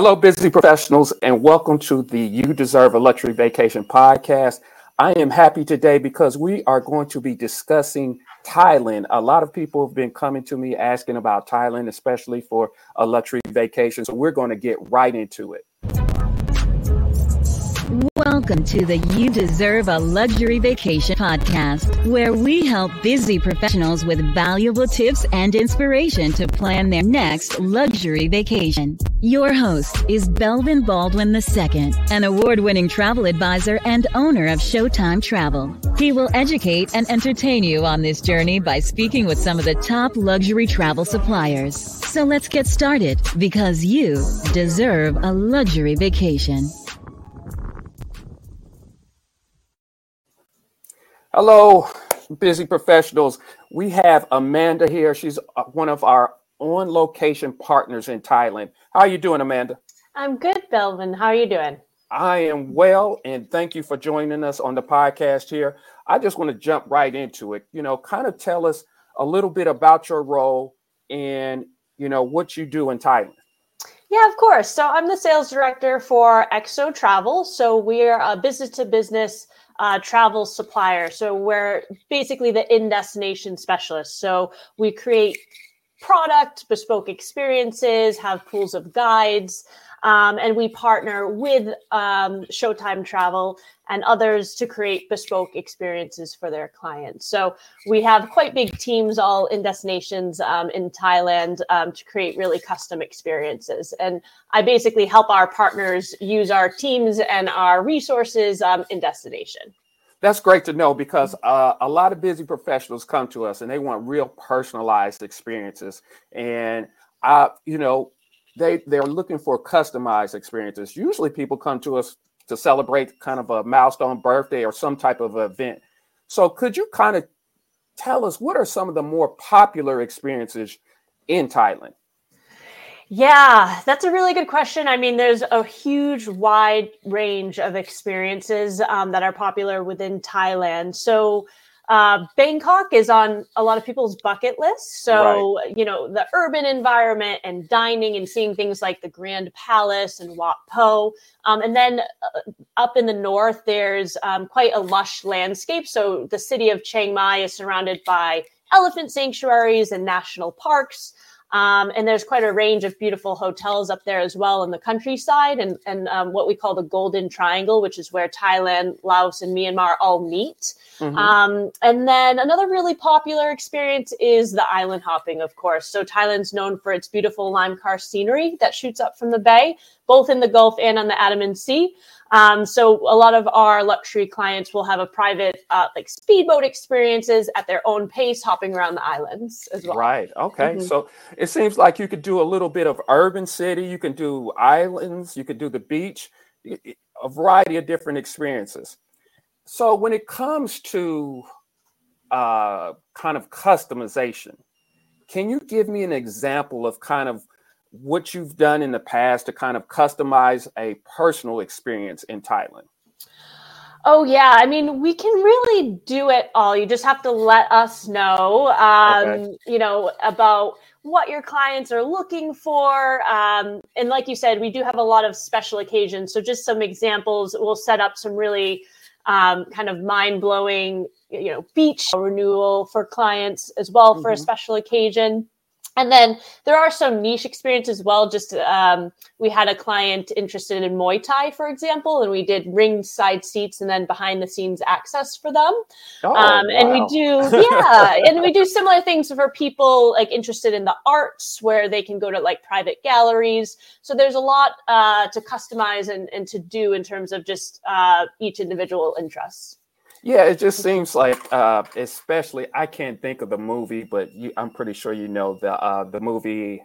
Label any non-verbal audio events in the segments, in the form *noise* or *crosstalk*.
Hello, busy professionals, and welcome to the You Deserve a Luxury Vacation podcast. I am happy today because we are going to be discussing Thailand. A lot of people have been coming to me asking about Thailand, especially for a luxury vacation. So we're going to get right into it. Welcome to the You Deserve a Luxury Vacation podcast, where we help busy professionals with valuable tips and inspiration to plan their next luxury vacation. Your host is Belvin Baldwin II, an award winning travel advisor and owner of Showtime Travel. He will educate and entertain you on this journey by speaking with some of the top luxury travel suppliers. So let's get started because you deserve a luxury vacation. Hello, busy professionals. We have Amanda here. She's uh, one of our on location partners in Thailand. How are you doing, Amanda? I'm good, Belvin. How are you doing? I am well, and thank you for joining us on the podcast here. I just want to jump right into it. You know, kind of tell us a little bit about your role and, you know, what you do in Thailand. Yeah, of course. So I'm the sales director for EXO Travel. So we're a business to business uh, travel supplier. So we're basically the in destination specialist. So we create product, bespoke experiences, have pools of guides, um, and we partner with um, Showtime Travel and others to create bespoke experiences for their clients. So we have quite big teams all in destinations um, in Thailand um, to create really custom experiences. And I basically help our partners use our teams and our resources um, in destination. That's great to know because uh, a lot of busy professionals come to us and they want real personalized experiences. And I, you know, they they're looking for customized experiences. Usually, people come to us to celebrate kind of a milestone birthday or some type of event. So, could you kind of tell us what are some of the more popular experiences in Thailand? Yeah, that's a really good question. I mean, there's a huge wide range of experiences um, that are popular within Thailand. So, uh, Bangkok is on a lot of people's bucket list. So, right. you know, the urban environment and dining and seeing things like the Grand Palace and Wat Pho. Um, and then uh, up in the north, there's um, quite a lush landscape. So, the city of Chiang Mai is surrounded by elephant sanctuaries and national parks. Um, and there's quite a range of beautiful hotels up there as well in the countryside and, and um, what we call the Golden Triangle, which is where Thailand, Laos, and Myanmar all meet. Mm-hmm. Um, and then another really popular experience is the island hopping, of course. So Thailand's known for its beautiful lime karst scenery that shoots up from the bay, both in the Gulf and on the Andaman Sea. Um, so a lot of our luxury clients will have a private uh, like speedboat experiences at their own pace, hopping around the islands as well. Right. Okay. Mm-hmm. So it seems like you could do a little bit of urban city. You can do islands. You could do the beach. A variety of different experiences. So when it comes to uh, kind of customization, can you give me an example of kind of what you've done in the past to kind of customize a personal experience in Thailand? Oh yeah, I mean we can really do it all. You just have to let us know, um, okay. you know, about what your clients are looking for. Um, and like you said, we do have a lot of special occasions. So just some examples. We'll set up some really um, kind of mind blowing, you know, beach renewal for clients as well for mm-hmm. a special occasion. And then there are some niche experiences as well. Just um, we had a client interested in Muay Thai, for example, and we did ringside seats and then behind the scenes access for them. Oh, um, wow. And we do, *laughs* yeah, and we do similar things for people like interested in the arts, where they can go to like private galleries. So there's a lot uh, to customize and, and to do in terms of just uh, each individual interests. Yeah, it just seems like, uh, especially I can't think of the movie, but you, I'm pretty sure you know the uh, the movie.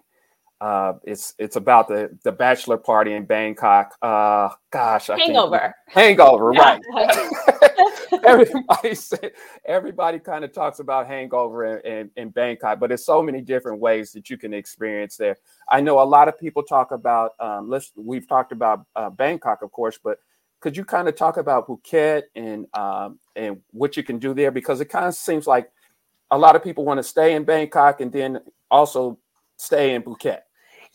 Uh, it's it's about the the bachelor party in Bangkok. Uh, gosh, I Hangover. Hangover, *laughs* right? *laughs* everybody said, everybody kind of talks about Hangover in, in, in Bangkok, but there's so many different ways that you can experience there. I know a lot of people talk about. Um, let's we've talked about uh, Bangkok, of course, but could you kind of talk about Phuket and um, and what you can do there? Because it kind of seems like a lot of people want to stay in Bangkok and then also stay in Phuket.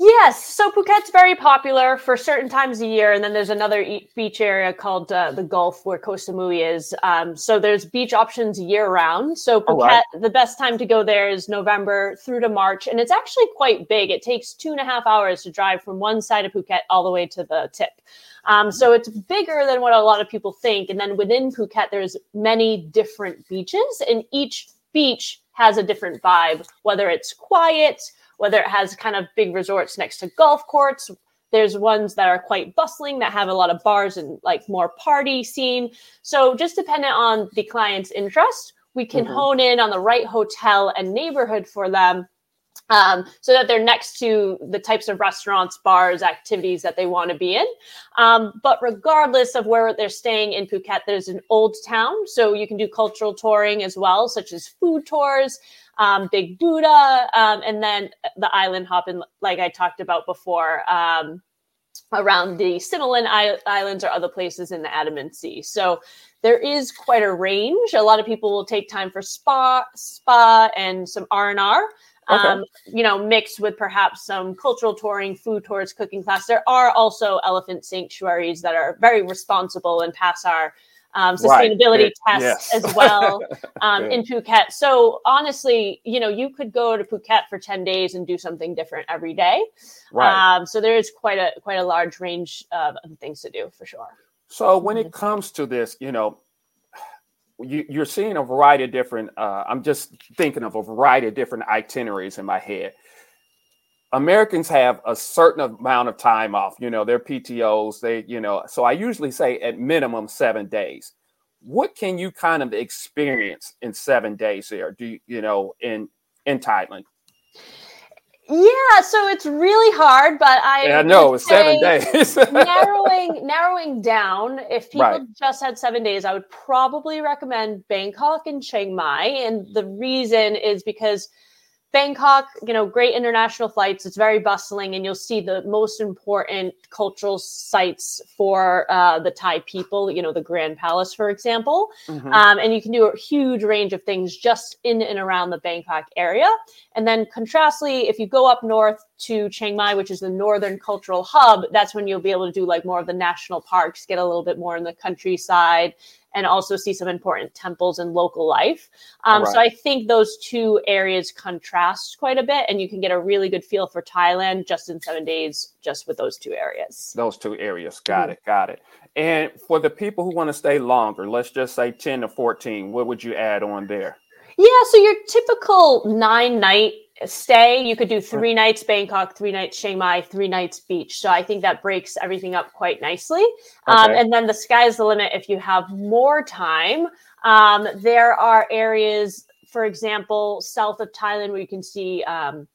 Yes, so Phuket's very popular for certain times a year, and then there's another e- beach area called uh, the Gulf where Koh Samui is. Um, so there's beach options year round. So Phuket, right. the best time to go there is November through to March, and it's actually quite big. It takes two and a half hours to drive from one side of Phuket all the way to the tip. Um, so it's bigger than what a lot of people think. And then within Phuket, there's many different beaches, and each beach has a different vibe, whether it's quiet whether it has kind of big resorts next to golf courts. There's ones that are quite bustling that have a lot of bars and like more party scene. So just dependent on the client's interest, we can mm-hmm. hone in on the right hotel and neighborhood for them um, so that they're next to the types of restaurants, bars, activities that they want to be in. Um, but regardless of where they're staying in Phuket, there's an old town. So you can do cultural touring as well, such as food tours um, Big Buddha, um, and then the island hopping, like I talked about before, um, around the Similan I- Islands or other places in the Andaman Sea. So there is quite a range. A lot of people will take time for spa, spa, and some R and R. Okay. Um, you know, mixed with perhaps some cultural touring, food tours, cooking class. There are also elephant sanctuaries that are very responsible and pass our um, sustainability right. tests yes. as well *laughs* um, in Phuket. So honestly, you know, you could go to Phuket for 10 days and do something different every day. Right. Um, so there is quite a quite a large range of, of things to do for sure. So when it mm-hmm. comes to this, you know, you, are seeing a variety of different. Uh, I'm just thinking of a variety of different itineraries in my head. Americans have a certain amount of time off, you know, their PTOs, they, you know, so I usually say at minimum seven days. What can you kind of experience in seven days there? Do you, you know, in in Thailand? Yeah, so it's really hard, but I yeah, know it's seven days. *laughs* narrowing narrowing down. If people right. just had seven days, I would probably recommend Bangkok and Chiang Mai, and the reason is because Bangkok, you know, great international flights. It's very bustling, and you'll see the most important cultural sites for uh, the Thai people. You know, the Grand Palace, for example, mm-hmm. um, and you can do a huge range of things just in and around the Bangkok area. And then, contrastly, if you go up north to Chiang Mai, which is the northern cultural hub, that's when you'll be able to do like more of the national parks, get a little bit more in the countryside, and also see some important temples and local life. Um, right. So I think those two areas contrast quite a bit, and you can get a really good feel for Thailand just in seven days, just with those two areas. Those two areas. Got mm-hmm. it. Got it. And for the people who want to stay longer, let's just say 10 to 14, what would you add on there? Yeah, so your typical nine night stay. You could do three nights Bangkok, three nights Chiang Mai, three nights beach. So I think that breaks everything up quite nicely. Um, okay. Um, and then the sky's the limit if you have more time. Um, there are areas, for example, south of Thailand where you can see um,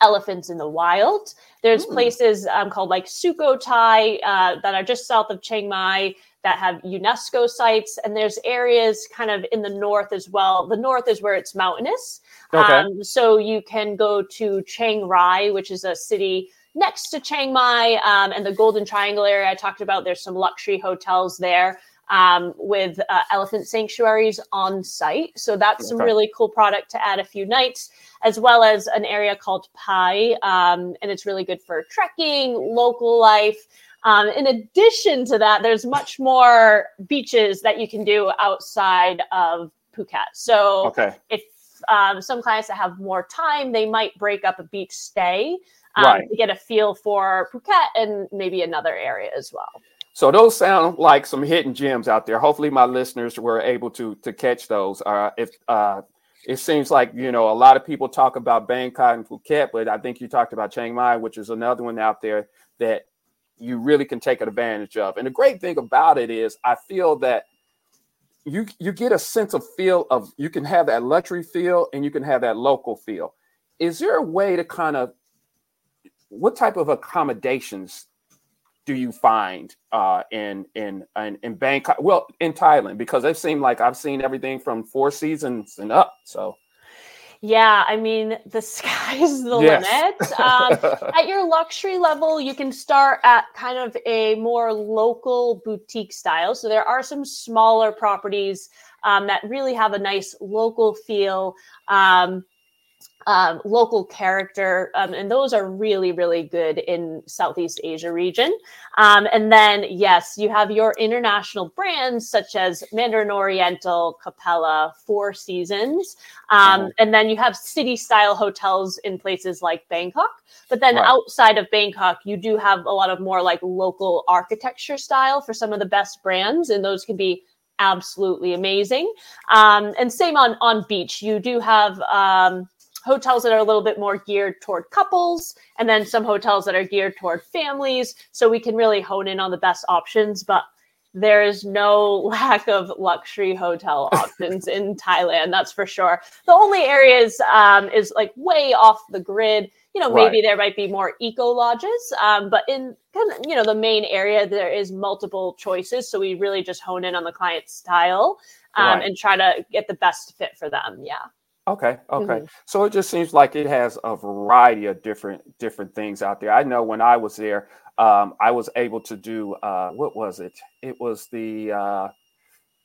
elephants in the wild. There's Ooh. places um, called like Sukhothai uh, that are just south of Chiang Mai that have UNESCO sites, and there's areas kind of in the north as well. The north is where it's mountainous, okay. Um, so you can go to Chiang Rai, which is a city next to Chiang Mai, um, and the Golden Triangle area I talked about. There's some luxury hotels there. Um, with uh, elephant sanctuaries on site. So that's okay. a really cool product to add a few nights, as well as an area called Pai. Um, and it's really good for trekking, local life. Um, in addition to that, there's much more beaches that you can do outside of Phuket. So okay. if um, some clients that have more time, they might break up a beach stay um, right. to get a feel for Phuket and maybe another area as well. So those sound like some hidden gems out there. Hopefully, my listeners were able to to catch those. Uh, if uh, it seems like you know a lot of people talk about Bangkok and Phuket, but I think you talked about Chiang Mai, which is another one out there that you really can take advantage of. And the great thing about it is I feel that you you get a sense of feel of you can have that luxury feel and you can have that local feel. Is there a way to kind of what type of accommodations do you find uh, in, in in in Bangkok? Well, in Thailand, because it seemed like I've seen everything from Four Seasons and up. So yeah, I mean, the *laughs* sky's the yes. limit. *laughs* Um, at your luxury level, you can start at kind of a more local boutique style. So there are some smaller properties um, that really have a nice local feel. Um, um, local character, um, and those are really, really good in Southeast Asia region. Um, and then, yes, you have your international brands such as Mandarin Oriental, Capella, Four Seasons, mm-hmm. and then you have city-style hotels in places like Bangkok. But then right. outside of Bangkok, you do have a lot of more like local architecture style for some of the best brands, and those can be absolutely amazing. Um, and same on on beach, you do have um, hotels that are a little bit more geared toward couples, and then some hotels that are geared toward families. So we can really hone in on the best options, but there is no *laughs* lack of luxury hotel *laughs* options in Thailand. That's for sure. The only areas um, is like way off the grid. You know, maybe right. there might be more eco lodges, um, but in you know the main area there is multiple choices. So we really just hone in on the client style um, right. and try to get the best fit for them. Yeah. Okay, okay. Mm-hmm. So it just seems like it has a variety of different different things out there. I know when I was there, um, I was able to do uh, what was it? It was the uh,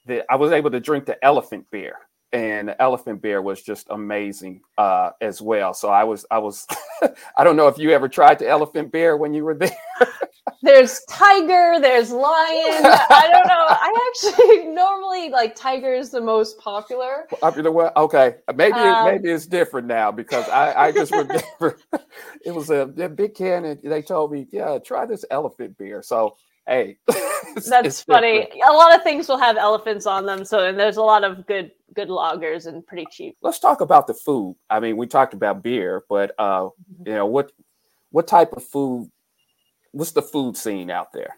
the I was able to drink the elephant beer, and elephant beer was just amazing uh, as well. So I was I was *laughs* I don't know if you ever tried the elephant beer when you were there. *laughs* there's tiger, there's lion. *laughs* I don't know. I actually normally like tiger is the most popular. Popular what? Okay, maybe um, maybe it's different now because I I just remember it was a, a, big can and they told me yeah try this elephant beer. So hey, that's it's funny. Different. A lot of things will have elephants on them, so and there's a lot of good good lagers and pretty cheap. Let's talk about the food. I mean, we talked about beer, but uh, mm-hmm. you know what what type of food what's the food scene out there?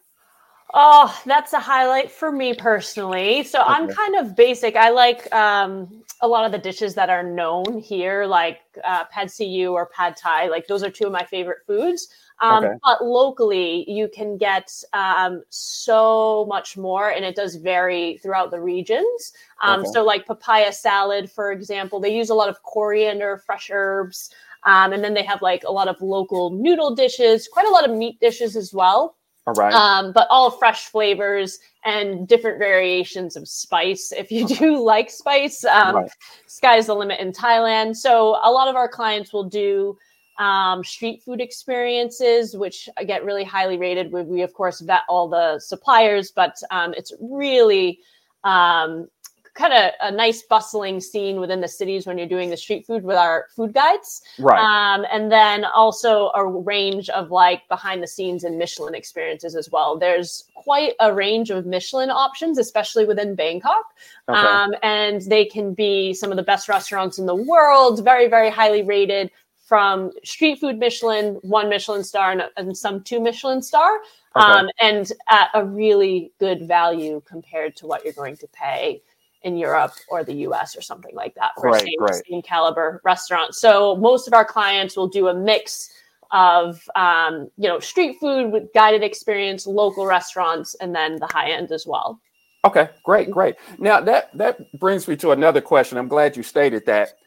Oh, that's a highlight for me personally. So okay. I'm kind of basic. I like um, a lot of the dishes that are known here, like uh, pad see ew or pad thai. Like those are two of my favorite foods. Um, okay. But locally, you can get um, so much more, and it does vary throughout the regions. Um, okay. So, like papaya salad, for example, they use a lot of coriander, fresh herbs. Um, and then they have like a lot of local noodle dishes, quite a lot of meat dishes as well. All right. Um, but all fresh flavors and different variations of spice. If you do *laughs* like spice, um, right. sky's the limit in Thailand. So a lot of our clients will do um, street food experiences, which get really highly rated. We, we of course vet all the suppliers, but um, it's really um, kind of a nice bustling scene within the cities when you're doing the street food with our food guides. Right. Um, and then also a range of like behind the scenes and Michelin experiences as well. There's quite a range of Michelin options, especially within Bangkok. Okay. Um, and they can be some of the best restaurants in the world, very, very highly rated from street food Michelin, one Michelin star, and, and some two Michelin star. Okay. Um, and at a really good value compared to what you're going to pay in Europe or the US or something like that for right, a same, same caliber restaurant. So most of our clients will do a mix of um, you know street food with guided experience, local restaurants, and then the high end as well. Okay, great, great. Now that that brings me to another question. I'm glad you stated that.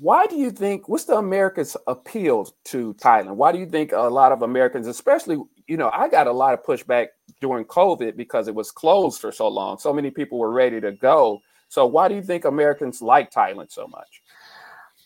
Why do you think what's the Americans' appeal to Thailand? Why do you think a lot of Americans, especially you know, I got a lot of pushback during COVID because it was closed for so long. So many people were ready to go. So why do you think Americans like Thailand so much?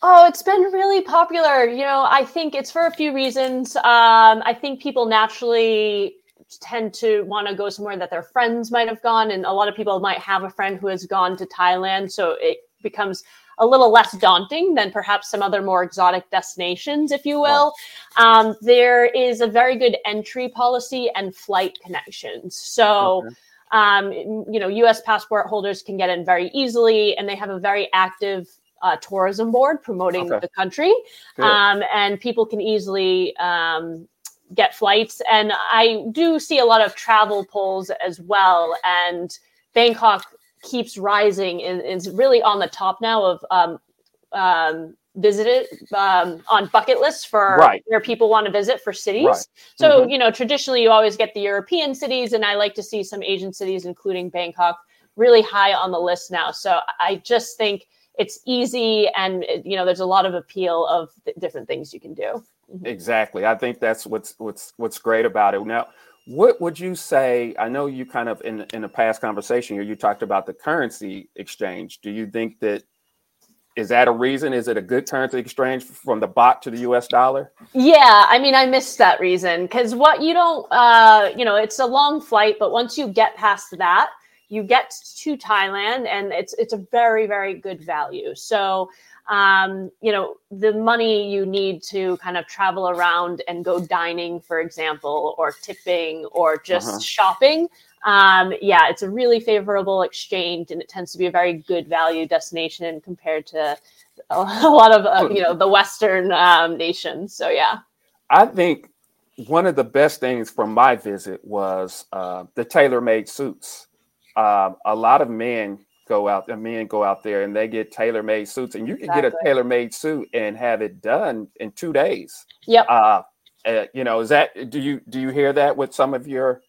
Oh, it's been really popular. You know, I think it's for a few reasons. Um, I think people naturally tend to want to go somewhere that their friends might have gone, and a lot of people might have a friend who has gone to Thailand, so it becomes a little less daunting than perhaps some other more exotic destinations, if you will. Um, there is a very good entry policy and flight connections. So, okay. um, you know, U.S. passport holders can get in very easily, and they have a very active uh, tourism board promoting okay. the country, um, and people can easily um, get flights. And I do see a lot of travel polls as well, and Bangkok keeps rising and is really on the top now of um, um, visited um, on bucket lists for right. where people want to visit for cities. Right. So, mm-hmm. you know, traditionally you always get the European cities, and I like to see some Asian cities, including Bangkok, really high on the list now. So I just think it's easy and, you know, there's a lot of appeal of different things you can do. Mm-hmm. Exactly. I think that's what's what's what's great about it. Now, what would you say? I know you kind of in in a past conversation here, you talked about the currency exchange. Do you think that is that a reason? Is it a good currency exchange from the baht to the U.S. dollar? Yeah, I mean, I missed that reason because what you don't, uh, you know, it's a long flight, but once you get past that, you get to Thailand, and it's it's a very very good value. So. Um, you know, the money you need to kind of travel around and go dining, for example, or tipping or just uh-huh. shopping, um, yeah, it's a really favorable exchange, and it tends to be a very good value destination compared to a, *laughs* lot of uh, you know the Western um, nations. So yeah, I think one of the best things from my visit was uh, the tailor-made suits. Uh, a lot of men go out, and men go out there, and they get tailor-made suits, and you can exactly. get a tailor-made suit and have it done in two days. Yep. Uh, uh, you know, is that do you do you hear that with some of your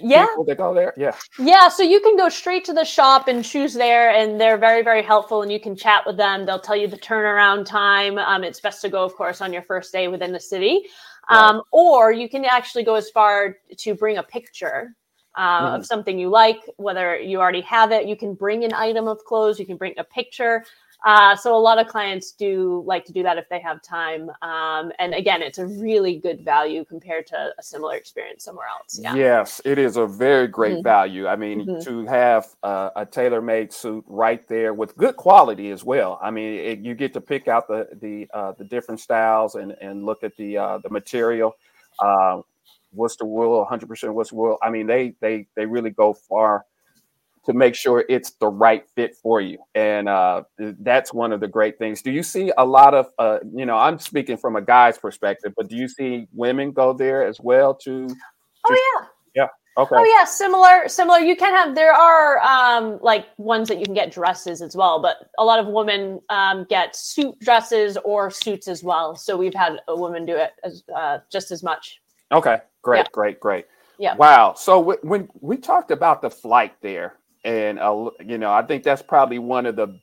yeah they go there yeah yeah so you can go straight to the shop and choose there and they're very very helpful and you can chat with them they'll tell you the turnaround time um, it's best to go of course on your first day within the city um, right. or you can actually go as far to bring a picture uh, mm-hmm. of something you like whether you already have it you can bring an item of clothes you can bring a picture uh, so a lot of clients do like to do that if they have time. Um, and again, it's a really good value compared to a similar experience somewhere else. Yeah. Yes, it is a very great mm-hmm. value. I mean, mm-hmm. to have uh, a tailor-made suit right there with good quality as well. I mean, it, you get to pick out the the uh, the different styles and and look at the uh, the material. Uh, the wool, 100% what's the wool. I mean, they they they really go far to make sure it's the right fit for you. And uh, that's one of the great things. Do you see a lot of, uh, you know, I'm speaking from a guy's perspective, but do you see women go there as well to? oh, yeah. Yeah. Okay. Oh yeah, similar, similar. You can have there are um, like ones that you can get dresses as well, but a lot of women um, get suit dresses or suits as well. So we've had a woman do it as uh, just as much. Okay, great, yeah. great, great. Yeah. Wow. So w- when we talked about the flight there, and uh, you know, I think that's probably one of the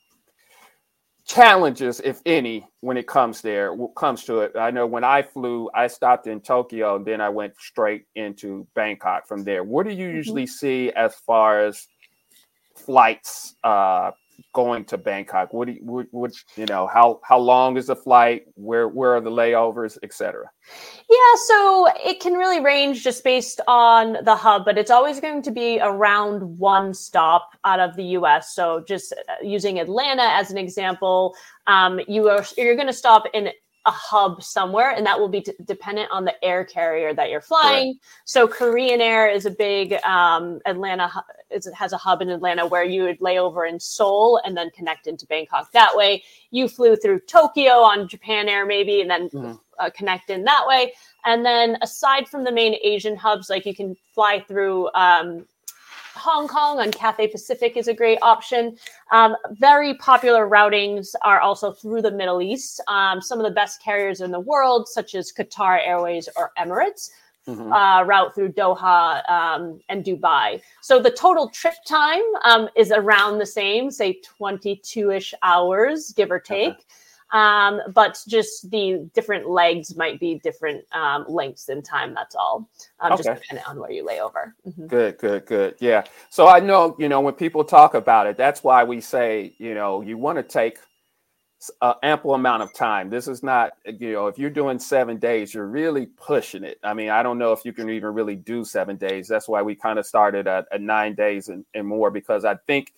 challenges, if any, when it comes there comes to it. I know when I flew, I stopped in Tokyo and then I went straight into Bangkok from there. What do you mm-hmm. usually see as far as flights uh, going to Bangkok? What do you, what, what, you know, how, how long is the flight? Where, where are the layovers, etc.? Yeah, so it can really range just based on the hub, but it's always going to be around one stop out of the U.S. So just uh, using Atlanta as an example, um, you are you're going to stop in a hub somewhere, and that will be dependent on the air carrier that you're flying. Right. So Korean Air is a big um, Atlanta. It has a hub in Atlanta where you would lay over in Seoul and then connect into Bangkok. That way, you flew through Tokyo on Japan Air maybe, and then mm-hmm. uh, connect in that way. And then aside from the main Asian hubs, like you can fly through um, Hong Kong on Cathay Pacific is a great option. Um, very popular routings are also through the Middle East. Um, some of the best carriers in the world, such as Qatar Airways or Emirates, mm-hmm. uh, route through Doha um, and Dubai. So the total trip time um, is around the same, say 22 ish hours, give or take. Okay. Um, but just the different legs might be different um, lengths in time. That's all, um, okay. just depending on where you lay over. Mm-hmm. Good, good, good. Yeah. So I know, you know, when people talk about it, that's why we say, you know, you want to take an ample amount of time. This is not, you know, if you're doing seven days, you're really pushing it. I mean, I don't know if you can even really do seven days. That's why we kind of started at, at nine days and, and more because I think,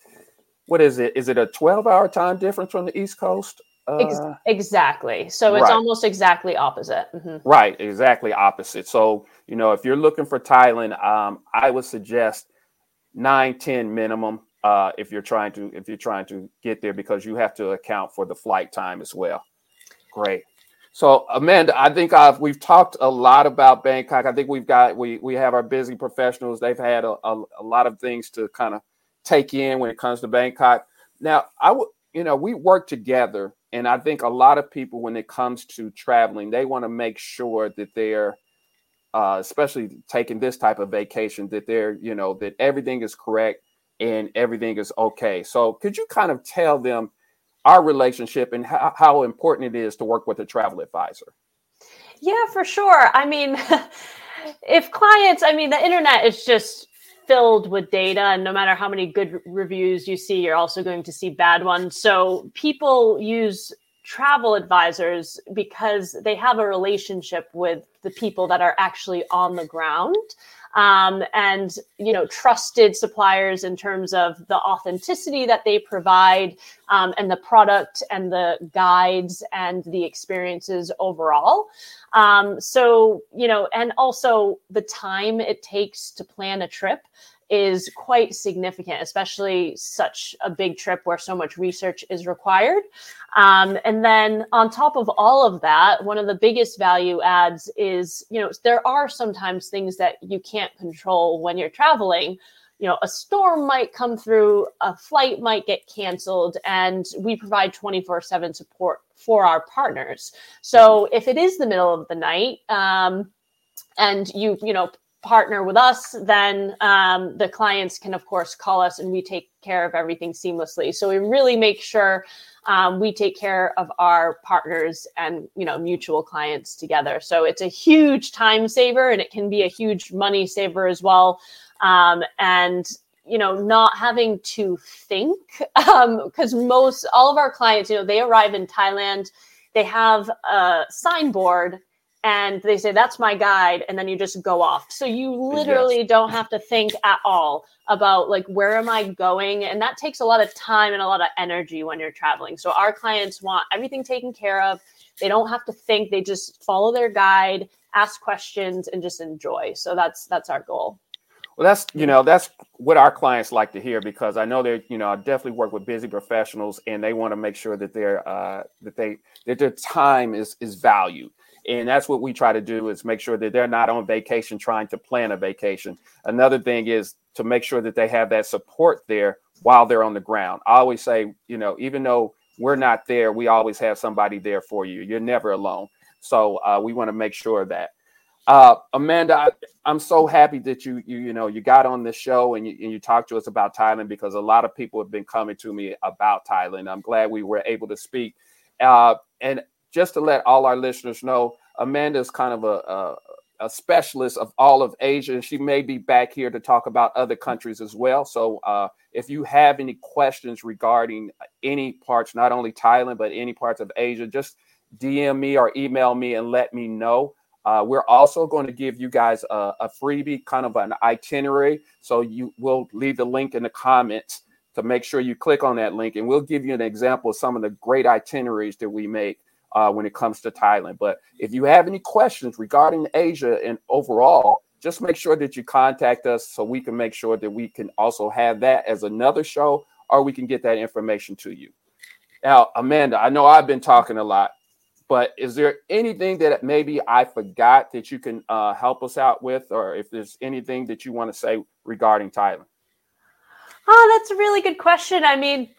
what is it? Is it a 12 hour time difference from the East Coast? Uh, exactly. So it's right. almost exactly opposite. Mm-hmm. Right, exactly opposite. So, you know, if you're looking for Thailand, um, I would suggest nine, 10 minimum uh, if you're trying to if you're trying to get there because you have to account for the flight time as well. Great. So Amanda, I think I've, we've talked a lot about Bangkok. I think we've got we we have our busy professionals. They've had a, a, a lot of things to kind of take in when it comes to Bangkok. Now, I would you know we work together and I think a lot of people, when it comes to traveling, they want to make sure that they're, uh, especially taking this type of vacation, that they're, you know, that everything is correct and everything is okay. So, could you kind of tell them our relationship and how, how important it is to work with a travel advisor? Yeah, for sure. I mean, *laughs* if clients, I mean, the internet is just filled with data and no matter how many good reviews you see you're also going to see bad ones. So people use travel advisors because they have a relationship with the people that are actually on the ground um, and you know trusted suppliers in terms of the authenticity that they provide um, and the product and the guides and the experiences overall um, so you know and also the time it takes to plan a trip is quite significant, especially such a big trip where so much research is required. Um, and then on top of all of that, one of the biggest value adds is, you know, there are sometimes things that you can't control when you're traveling. You know, a storm might come through, a flight might get canceled, and we provide 24 7 support for our partners. So if it is the middle of the night, um, and you you know partner with us, then um, the clients can, of course, call us and we take care of everything seamlessly. So we really make sure um, we take care of our partners and you know mutual clients together. So it's a huge time saver and it can be a huge money saver as well. Um, and you know not having to think because um, most all of our clients you know they arrive in thailand they have a signboard and they say that's my guide and then you just go off. So you literally yes. don't have to think at all about like where am i going? And that takes a lot of time and a lot of energy when you're traveling. So our clients want everything taken care of. They don't have to think. They just follow their guide ask questions and just enjoy. So that's that's our goal. Well that's you know that's what our clients like to hear because i know they you know I definitely work with busy professionals and they want to make sure that they're uh that they that their time is is valued and that's what we try to do is make sure that they're not on vacation trying to plan a vacation. Another thing is to make sure that they have that support there while they're on the ground. I always say you know even though we're not there we always have somebody there for you. You're never alone. So uh, we want to make sure that. Uh, amanda I, am so happy that you you you know you got on this show and you, and you talked to us about thailand because a lot of people have been coming to me about thailand. I'm glad we were able to speak. Uh, and just to let all our listeners know, Amanda is kind of a, a, a, specialist of all of Asia, and she may be back here to talk about other countries as well. So, uh, if you have any questions regarding any parts, not only Thailand but any parts of Asia, just DM me or email me and let me know. Uh, we're also going to give you guys a, a, freebie, kind of an itinerary. So you will leave the link in the comments to make sure you click on that link, and we'll give you an example of some of the great itineraries that we make uh, when it comes to Thailand. But if you have any questions regarding Asia and overall, just make sure that you contact us so we can make sure that we can also have that as another show or we can get that information to you. Now, Amanda, I know I've been talking a lot, but is there anything that maybe I forgot that you can uh, help us out with, or if there's anything that you want to say regarding Thailand? Oh, that's a really good question. I mean,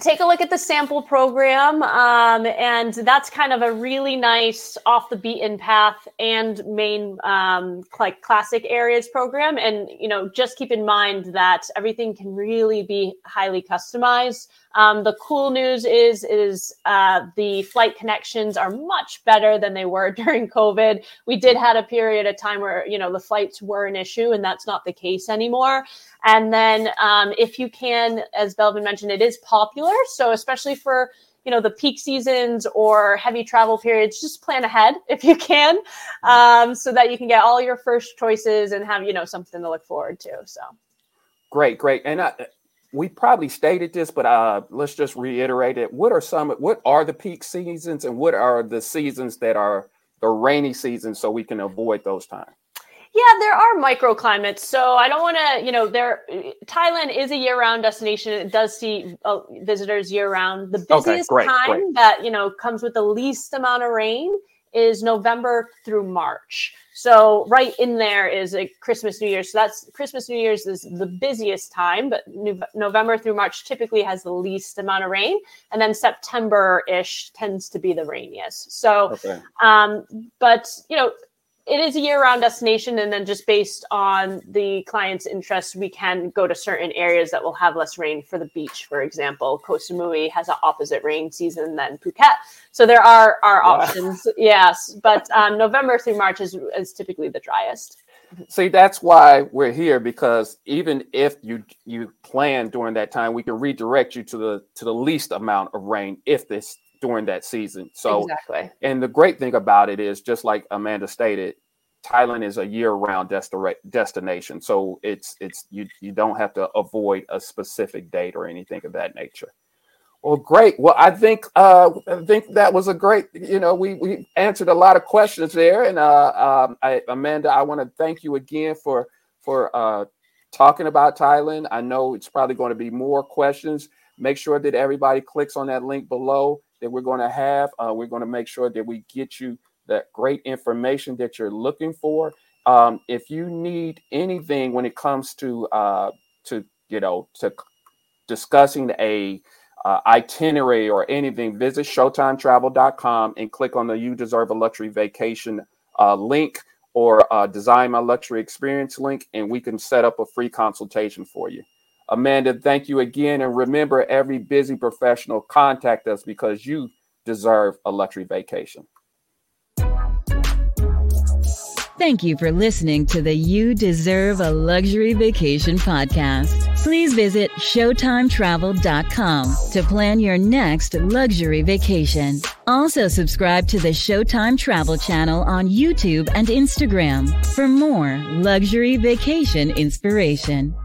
take a look at the sample program um, and that's kind of a really nice off the beaten path and main um, like classic areas program. And you know just keep in mind that everything can really be highly customized um, the cool news is is uh, the flight connections are much better than they were *laughs* during COVID. We did had a period of time where you know the flights were an issue, and that's not the case anymore. And then um, if you can, as Belvin mentioned, it is popular. So especially for you know the peak seasons or heavy travel periods just plan ahead *laughs* if you can um, so that you can get all your first choices and have you know something to look forward to so great great and uh, we probably stated this, but uh, let's just reiterate it. What are some? What are the peak seasons, and what are the seasons that are the rainy seasons, so we can avoid those times? Yeah, there are microclimates. So I don't want to, you know, there. Thailand is a year-round destination. It does see uh, visitors year-round. The busiest okay, great, time great. that you know comes with the least amount of rain is November through March. So right in there is a Christmas New Year's. So that's Christmas New Year's is the busiest time, but November through March typically has the least amount of rain, and then September ish tends to be the rainiest. So, okay. um, but you know, it is a year-round destination and then just based on the client's interest we can go to certain areas that will have less rain. For the beach for example koh samui has an opposite rain season than phuket. So there are are wow. options yes but um, november through march is, is typically the driest. See, that's why we're here because even if you you plan during that time, we can redirect you to the to the least amount of rain if this during that season. So exactly. And the great thing about it is, just like Amanda stated, Thailand is a year-round desti- destination. So it's it's you you don't have to avoid a specific date or anything of that nature. Well, great. Well, I think uh, I think that was a great. You know, we we answered a lot of questions there, and uh, um, I, Amanda, I want to thank you again for for uh, talking about Thailand. I know it's probably going to be more questions. Make sure that everybody clicks on that link below that we're going to have. Uh, we're going to make sure that we get you that great information that you're looking for. Um, if you need anything when it comes to uh, to you know to discussing a uh, itinerary or anything, visit ShowtimeTravel.com and click on the You Deserve a Luxury Vacation uh, link or uh, Design My Luxury Experience link, and we can set up a free consultation for you. Amanda, thank you again. And remember, every busy professional, contact us because you deserve a luxury vacation. Thank you for listening to the You Deserve a Luxury Vacation podcast. Please visit ShowtimeTravel.com to plan your next luxury vacation. Also, subscribe to the Showtime Travel channel on YouTube and Instagram for more luxury vacation inspiration.